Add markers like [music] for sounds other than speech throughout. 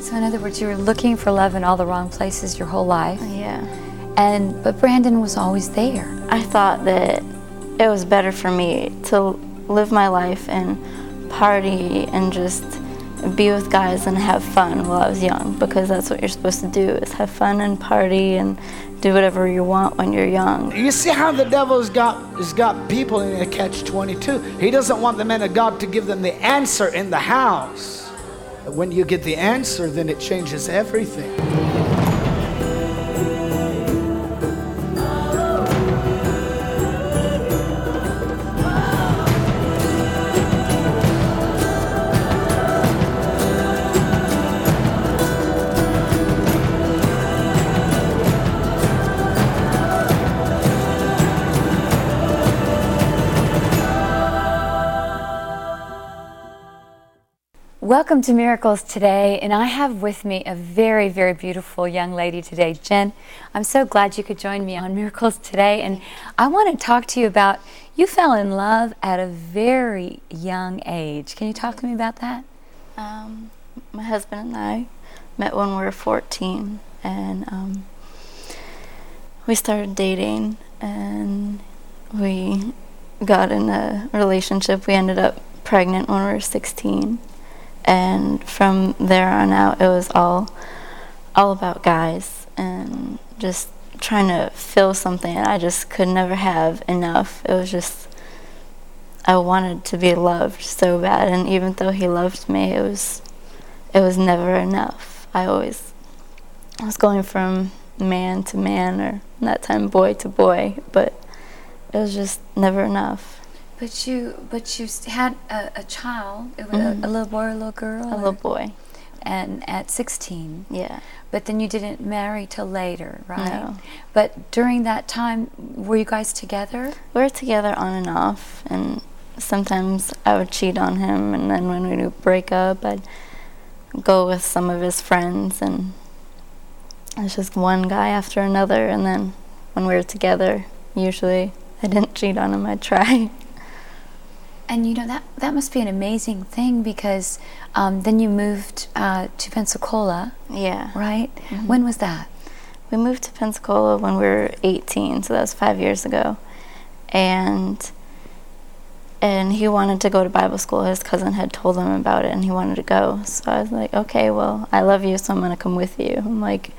So in other words, you were looking for love in all the wrong places your whole life. Yeah. And but Brandon was always there. I thought that it was better for me to live my life and party and just be with guys and have fun while I was young because that's what you're supposed to do is have fun and party and do whatever you want when you're young. You see how the devil's got has got people in a catch 22. He doesn't want the men of God to give them the answer in the house. When you get the answer, then it changes everything. Welcome to Miracles Today, and I have with me a very, very beautiful young lady today. Jen, I'm so glad you could join me on Miracles Today, and I want to talk to you about you fell in love at a very young age. Can you talk to me about that? Um, my husband and I met when we were 14, and um, we started dating, and we got in a relationship. We ended up pregnant when we were 16 and from there on out it was all all about guys and just trying to fill something I just could never have enough. It was just I wanted to be loved so bad and even though he loved me it was it was never enough. I always I was going from man to man or that time boy to boy, but it was just never enough. But you, but you had a, a child. It was Mhm. a, a little boy or a little girl. A or- little boy. And at 16. Yeah. But then you didn't marry till later, right? No. But during that time, were you guys together? We were together on and off, and sometimes I would cheat on him, and then when we would break up, I'd go with some of his friends, and it's just one guy after another. And then when we were together, usually I didn't cheat on him, I'd try. And you know that that must be an amazing thing because um, then you moved uh, to Pensacola, Yeah. right? Mhm. When was that? We moved to Pensacola when we were 18, so that was five years ago. And and he wanted to go to Bible school. His cousin had told him about it, and he wanted to go. So I was like, okay, well, I love you, so I'm gonna come with you. I'm like,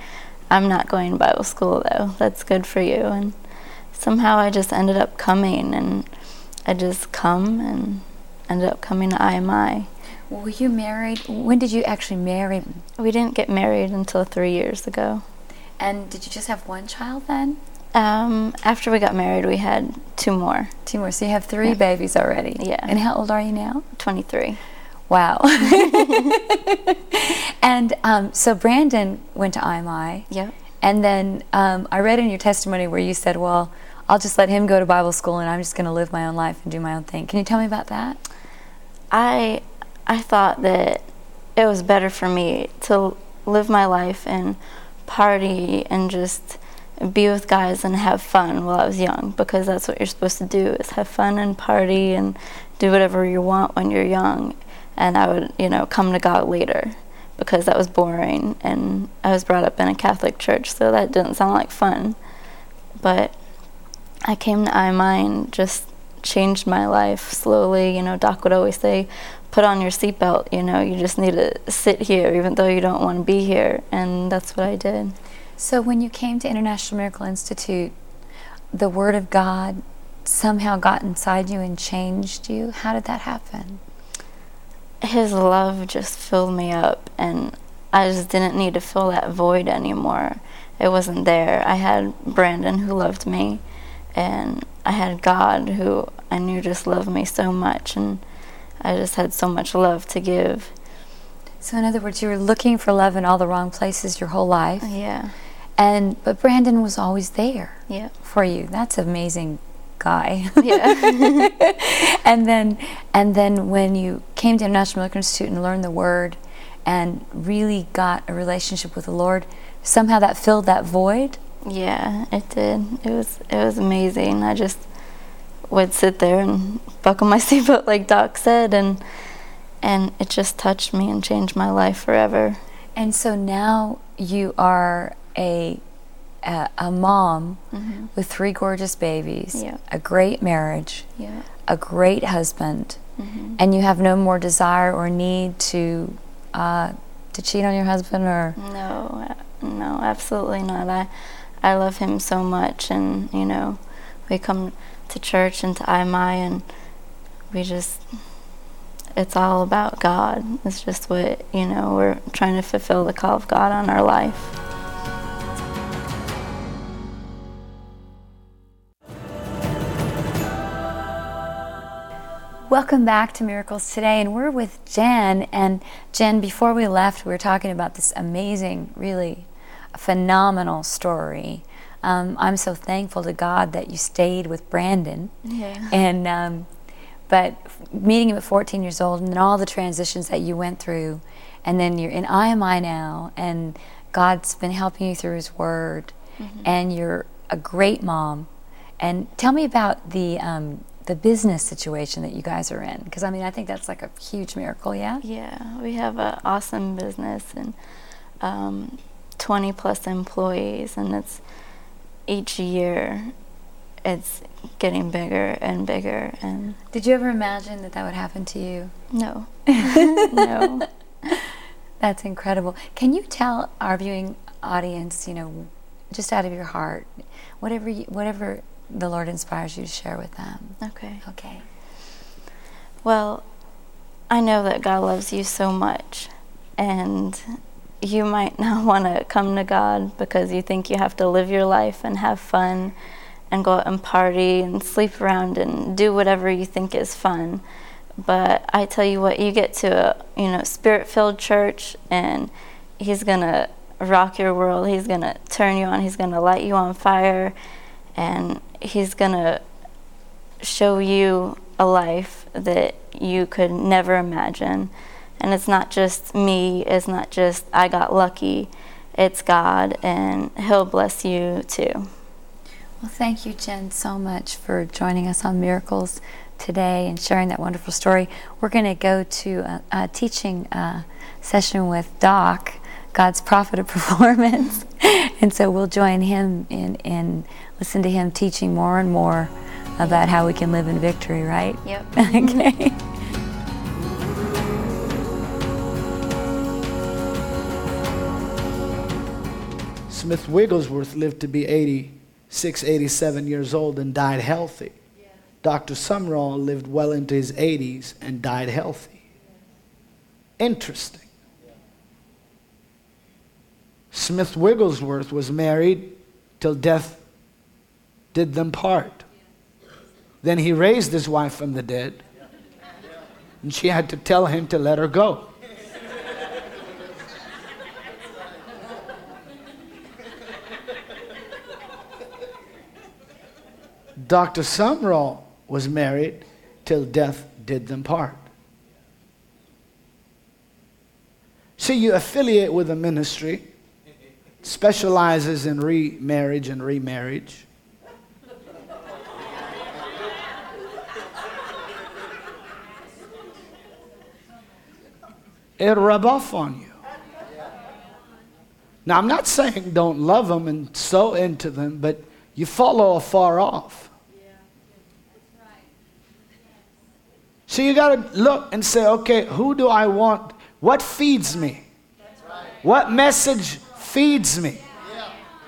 I'm not going to Bible school though. That's good for you. And somehow I just ended up coming, and I just come and ended up coming to IMI. Were you married? When did you actually marry? We didn't get married until three years ago. And did you just have one child then? Um, after we got married, we had two more. Two more. So you have three Yeah. babies already. Yeah. And how old are you now? 23. Wow. [laughs] [laughs] and um, so Brandon went to IMI. Yep. And then um, I read in your testimony where you said, well, I'll just let him go to Bible school and I'm just going to live my own life and do my own thing. Can you tell me about that? I I thought that it was better for me to live my life and party and just be with guys and have fun while I was young because that's what you're supposed to do is have fun and party and do whatever you want when you're young and I would, you know, come to God later because that was boring and I was brought up in a Catholic church so that didn't sound like fun. But I came to IMI and just changed my life slowly. You know, Doc would always say, put on your seatbelt, you know, you just need to sit here even though you don't want to be here. And that's what I did. So when you came to International Miracle Institute, the Word of God somehow got inside you and changed you. How did that happen? His love just filled me up, and I just didn't need to fill that void anymore. It wasn't there. I had Brandon who loved me, and I had God who I knew just loved me so much, and I just had so much love to give. So in other words, you were looking for love in all the wrong places your whole life. Yeah. And but Brandon was always there Yeah. for you. That's amazing guy. Yeah. [laughs] and then and then when you came to International Miracle Institute and learned the word and really got a relationship with the Lord, somehow that filled that void. Yeah, it did. It was it was amazing. I just would sit there and buckle my [laughs] seatbelt like Doc said and and it just touched me and changed my life forever. And so now you are a a, a mom Mm-hmm. with three gorgeous babies, Yeah. a great marriage, Yeah. a great husband, Mm-hmm. and you have no more desire or need to uh, to cheat on your husband or No, no, absolutely not. I, I love him so much, and you know, we come to church and to IMI, and we just, it's all about God. It's just what you know. We're trying to fulfill the call of God on our life. Welcome back to Miracles Today, and we're with Jen. And Jen, before we left, we were talking about this amazing, really phenomenal story. Um, I'm so thankful to God that you stayed with Brandon, Yeah. and um, but meeting him at 14 years old, and then all the transitions that you went through, and then you're in IMI now, and God's been helping you through His Word, and you're a great mom. And tell me about the um, the business situation that you guys are in, because I mean, I think that's like a huge miracle. Yeah. Yeah, we have an awesome business and um, 20 plus employees, and it's each year it's getting bigger and bigger. And Did you ever imagine that that would happen to you? no, [laughs] no. That's incredible. Can you tell our viewing audience, you know, just out of your heart, whatever you, whatever the Lord inspires you to share with them? Okay. Okay. Well, I know that God loves you so much, and you might not [laughs] want to come to God because you think you have to live your life and have fun and go out and party and sleep around and do whatever you think is fun. But I tell you what, you get to a you know spirit-filled church, and He's gonna rock your world. He's gonna turn you on. He's gonna light you on fire, and He's gonna show you a life that you could never imagine. And it's not just me, it's not just I got lucky, it's God, and He'll bless you too. Well, thank you, Jen, so much for joining us on Miracles today and sharing that wonderful story. We're going to go to a, a teaching uh, session with Doc, God's Prophet of [laughs] Performance. and so we'll join him in, in listen to him teaching more and more about how we can live in victory, right? Yep. [laughs] okay. Smith Wigglesworth lived to be 86, 87 years old and died healthy. Dr. Sumrall lived well into his 80s and died healthy. Interesting. Smith Wigglesworth was married till death did them part. Then he raised his wife from the dead, and she had to tell him to let her go. Dr. Sumrall was married till death did them part. See, you affiliate with a ministry, specializes in remarriage and remarriage. It'll rub off on you. Now, I'm not saying don't love them and sow into them, but you follow afar off. So you got to look and say, okay, who do I want? What feeds me? What message feeds me?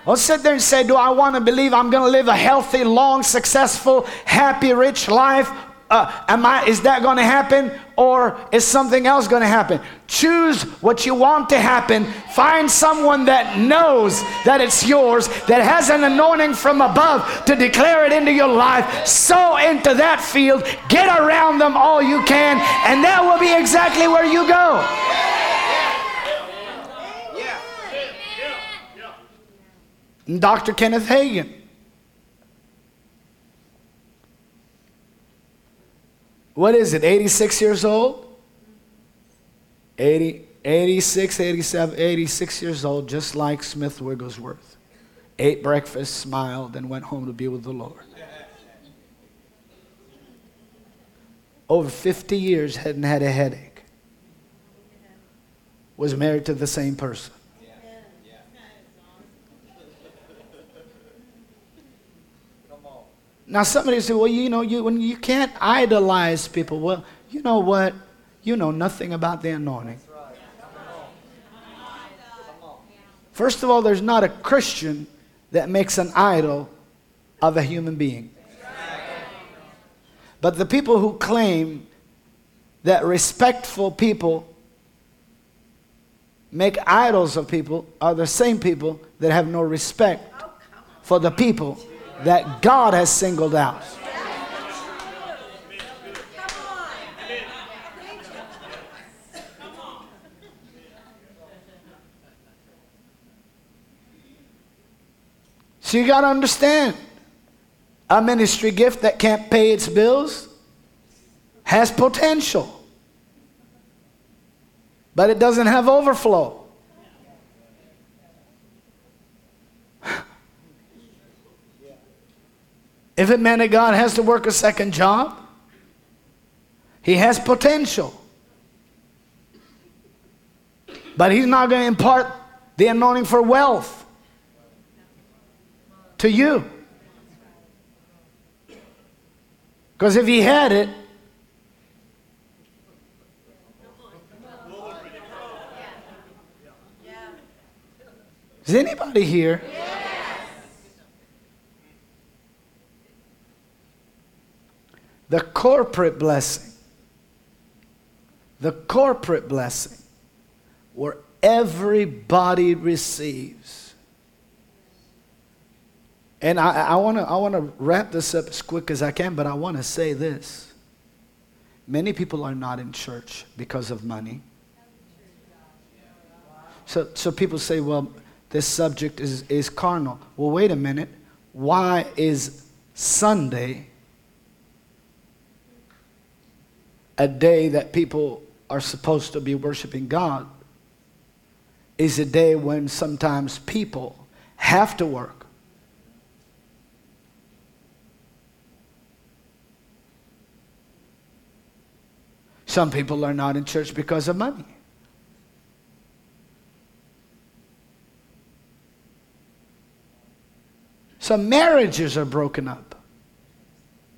Don't sit there and say, do I want to believe I'm going to live a healthy, long, successful, happy, rich life? Uh, am I, is that going to happen? Or is something else going to happen? Choose what you want to happen. Find someone that knows that it's yours, that has an anointing from above to declare it into your life. Sow into that field. Get around them all you can, and that will be exactly where you go. And Dr. Kenneth Hagin. What is it, 86 years old? 80, 86, 87, 86 years old, just like Smith Wigglesworth. Ate breakfast, smiled, and went home to be with the Lord. Over 50 years hadn't had a headache. was married to the same person. Now somebody say, well, you know, you, when you can't idolize people. Well, you know what? You know nothing about the anointing. First of all, there's not a Christian that makes an idol of a human being. But the people who claim that respectful people make idols of people are the same people that have no respect oh, for the people that God has singled out. So you got to understand a ministry gift that can't pay its bills has potential, but it doesn't have overflow. If a man of God has to work a second job, he has potential. But he's not going to impart the anointing for wealth to you. Because if he had it, is anybody here? The corporate blessing. The corporate blessing where everybody receives. And I, I want to I wanna wrap this up as quick as I can, but I want to say this. Many people are not in church because of money. So, so people say, well, this subject is, is carnal. Well, wait a minute. Why is Sunday a day that people are supposed to be worshiping God is a day when sometimes people have to work. Some people are not in church because of money. Some marriages are broken up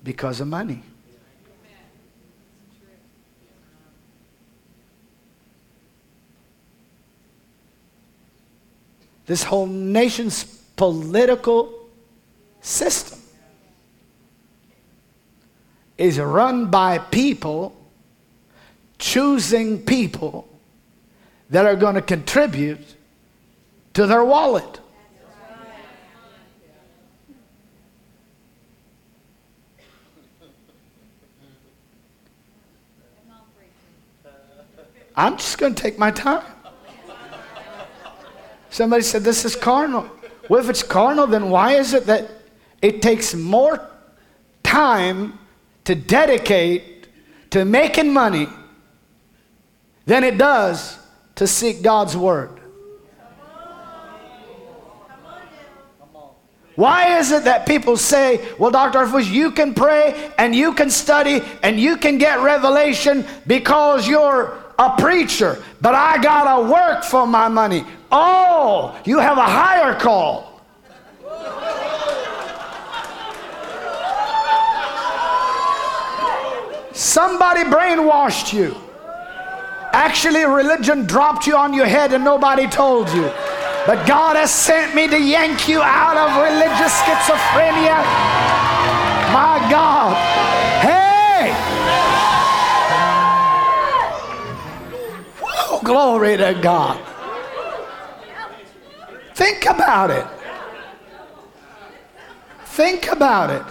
because of money. This whole nation's political system is run by people choosing people that are going to contribute to their wallet. I'm just going to take my time. Somebody said this is carnal. Well, if it's carnal, then why is it that it takes more time to dedicate to making money than it does to seek God's word? Why is it that people say, well, Dr. Harfouche, you can pray and you can study and you can get revelation because you're a preacher, but I got to work for my money. Oh, you have a higher call. Somebody brainwashed you. Actually, religion dropped you on your head and nobody told you. But God has sent me to yank you out of religious schizophrenia. My God. Glory to God. Think about it. Think about it.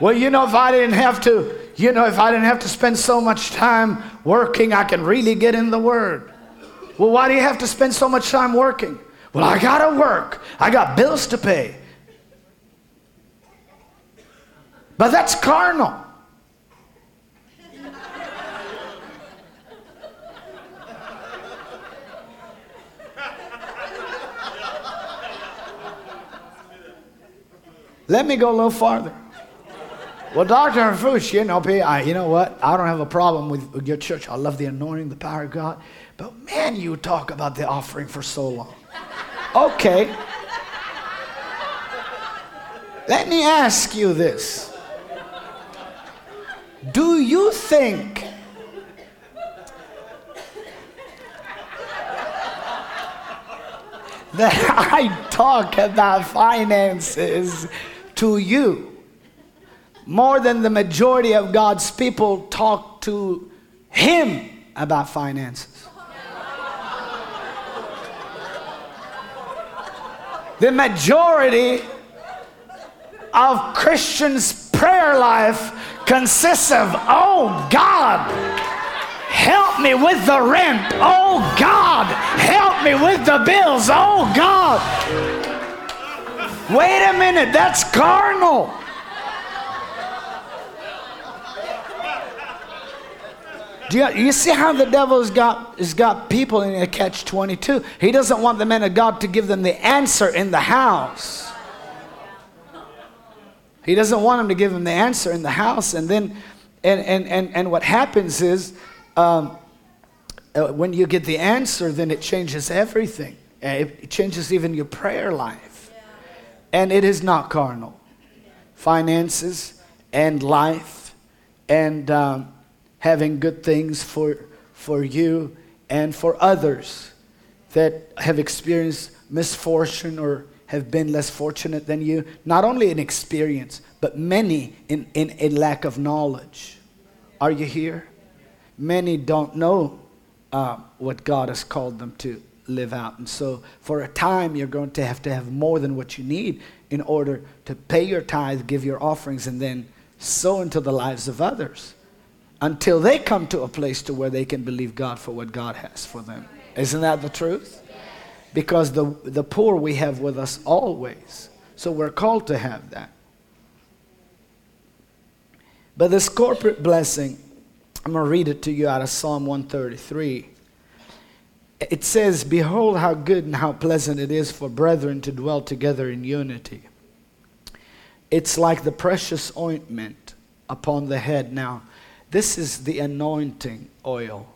Well, you know, if I didn't have to, you know, if I didn't have to spend so much time working, I can really get in the Word. Well, why do you have to spend so much time working? Well, I got to work. I got bills to pay. But that's carnal. Let me go a little farther. Well, Dr. Harfouche, you know, I, you know what? I don't have a problem with, with your church. I love the anointing, the power of God. But man, you talk about the offering for so long. Okay. Let me ask you this. Do you think that [laughs] I talk about finances to you more than the majority of God's people talk to Him about finances. The majority of Christians' prayer life consists of, oh God, help me with the rent. Oh God, help me with the bills. Oh God. Wait a minute, that's carnal. Do you, you see how the devil has got, has got people in a catch 22? He doesn't want the men of God to give them the answer in the house. He doesn't want them to give him the answer in the house. And then, and, and, and, and what happens is, um, uh, when you get the answer, then it changes everything. Uh, it changes even your prayer life. And it is not carnal. Finances and life and um, having good things for, for you and for others that have experienced misfortune or have been less fortunate than you, not only in experience, but many in, in, in lack of knowledge. Are you here? Many don't know uh, what God has called them to live out. And so, for a time, you're going to have to have more than what you need in order to pay your tithe, give your offerings, and then sow into the lives of others until they come to a place to where they can believe God for what God has for them. Isn't that the truth? because the, the poor we have with us always. So we're called to have that. But this corporate blessing, I'm going to read it to you out of Psalm 133. It says, Behold, how good and how pleasant it is for brethren to dwell together in unity. It's like the precious ointment upon the head. Now, this is the anointing oil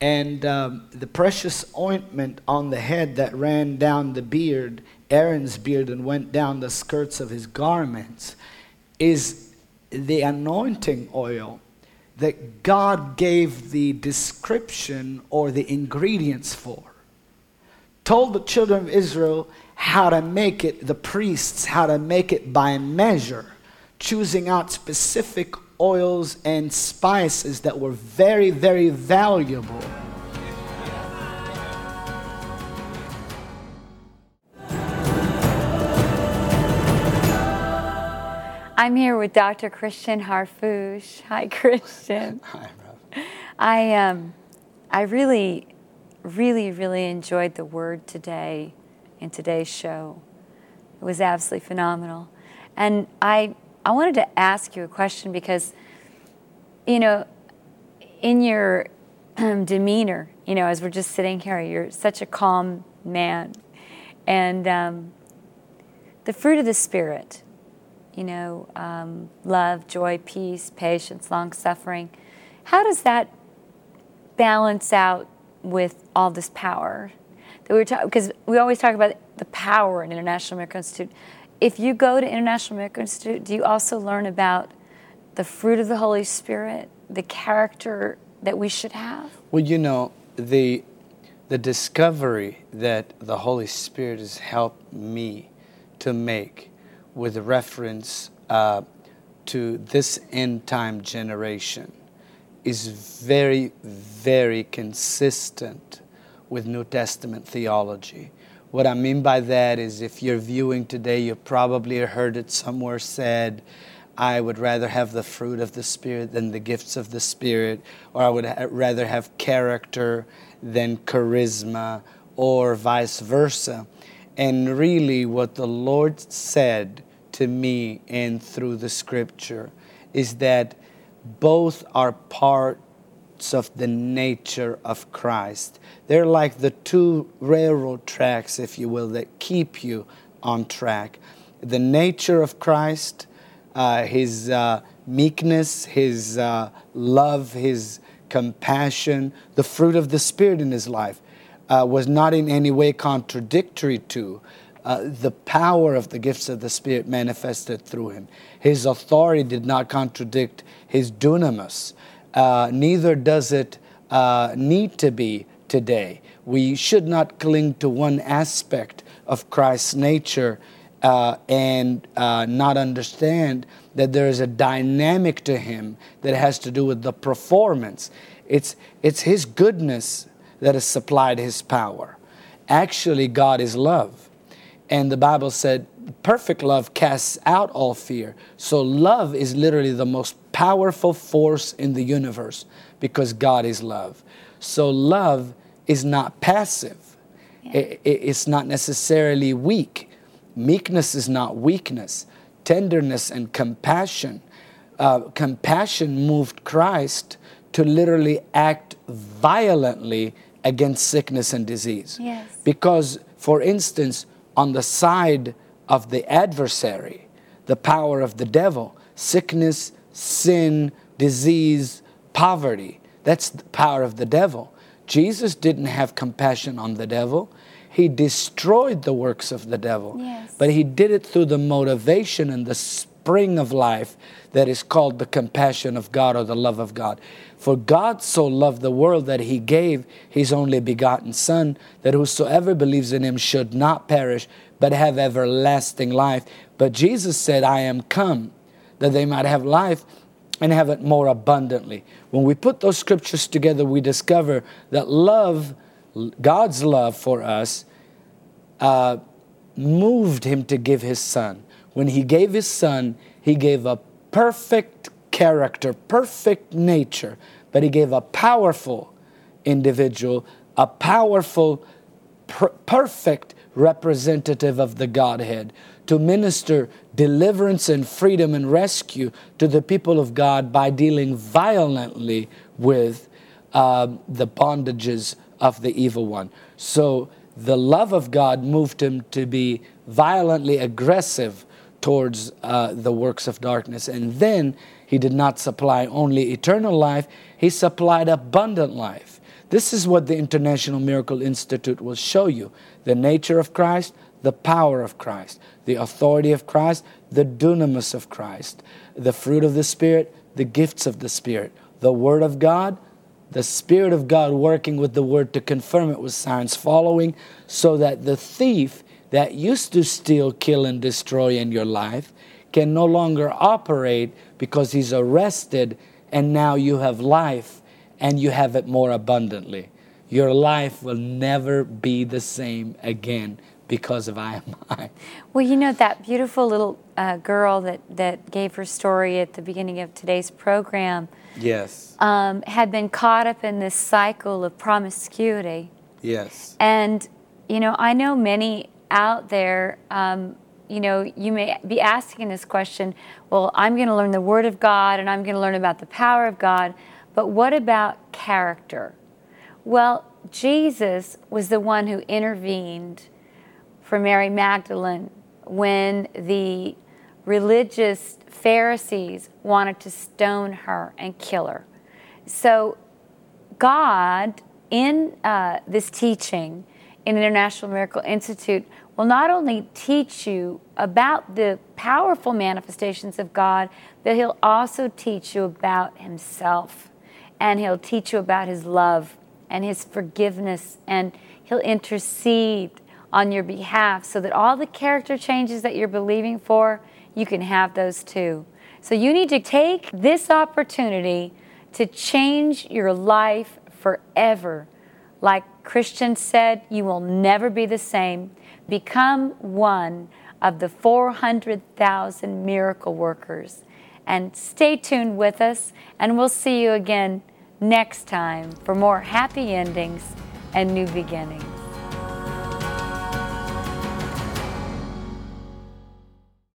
and um, the precious ointment on the head that ran down the beard, Aaron's beard, and went down the skirts of his garments, is the anointing oil that God gave the description or the ingredients for. Told the children of Israel how to make it, the priests, how to make it by measure, choosing out specific oils and spices that were very, very valuable. I'm here with Dr. Christian Harfouche. Hi, Christian. [laughs] Hi, brother. I um, I really, really, really enjoyed the word today in today's show. It was absolutely phenomenal, and I I wanted to ask you a question because, you know, in your um, [clears throat] demeanor, you know, as we're just sitting here, you're such a calm man. And um, the fruit of the Spirit, you know, um, love, joy, peace, patience, long suffering, how does that balance out with all this power? That we talking because we always talk about the power in International Miracle Institute if you go to International Miracle Institute, do you also learn about the fruit of the Holy Spirit, the character that we should have? Well, you know, the the discovery that the Holy Spirit has helped me to make with reference uh, to this end time generation is very, very consistent with New Testament theology. What I mean by that is if you're viewing today, you probably heard it somewhere said, I would rather have the fruit of the Spirit than the gifts of the Spirit, or I would ha- rather have character than charisma, or vice versa. And really, what the Lord said to me and through the scripture is that both are parts of the nature of Christ. They're like the two railroad tracks, if you will, that keep you on track. The nature of Christ, uh, his uh, meekness, his uh, love, his compassion, the fruit of the Spirit in his life uh, was not in any way contradictory to uh, the power of the gifts of the Spirit manifested through him. His authority did not contradict his dunamis. Uh, neither does it uh, need to be today. We should not cling to one aspect of Christ's nature uh, and uh, not understand that there is a dynamic to him that has to do with the performance. It's, it's his goodness that has supplied his power. Actually, God is love. And the Bible said, perfect love casts out all fear. So, love is literally the most powerful force in the universe because God is love. So, love is not passive, yeah. it's not necessarily weak. Meekness is not weakness, tenderness and compassion. Uh, compassion moved Christ to literally act violently against sickness and disease. Yes. Because, for instance, on the side of the adversary, the power of the devil, sickness, sin, disease, poverty, that's the power of the devil. Jesus didn't have compassion on the devil. He destroyed the works of the devil. Yes. But he did it through the motivation and the spring of life that is called the compassion of God or the love of God. For God so loved the world that he gave his only begotten Son, that whosoever believes in him should not perish, but have everlasting life. But Jesus said, I am come that they might have life and have it more abundantly. When we put those scriptures together, we discover that love, God's love for us, uh, moved him to give his son. When he gave his son, he gave a perfect character, perfect nature, but he gave a powerful individual, a powerful, per- perfect representative of the Godhead to minister deliverance and freedom and rescue to the people of God by dealing violently with uh, the bondages of the evil one. So the love of God moved him to be violently aggressive towards uh, the works of darkness. And then he did not supply only eternal life, He supplied abundant life. This is what the International Miracle Institute will show you the nature of Christ, the power of Christ, the authority of Christ, the dunamis of Christ, the fruit of the Spirit, the gifts of the Spirit, the Word of God, the Spirit of God working with the Word to confirm it with signs following, so that the thief that used to steal, kill, and destroy in your life can no longer operate because he's arrested and now you have life and you have it more abundantly. Your life will never be the same again because of I am I. [laughs] Well, you know, that beautiful little uh, girl that, that gave her story at the beginning of today's program. Yes. Um, had been caught up in this cycle of promiscuity. Yes. And, you know, I know many out there um, you know, you may be asking this question well, I'm going to learn the Word of God and I'm going to learn about the power of God, but what about character? Well, Jesus was the one who intervened for Mary Magdalene when the religious Pharisees wanted to stone her and kill her. So, God, in uh, this teaching in International Miracle Institute, will not only teach you about the powerful manifestations of God, but He'll also teach you about Himself. And He'll teach you about His love and His forgiveness. And He'll intercede on your behalf so that all the character changes that you're believing for, you can have those too. So you need to take this opportunity to change your life forever. Like Christian said, you will never be the same. Become one of the 400,000 miracle workers. And stay tuned with us, and we'll see you again next time for more happy endings and new beginnings.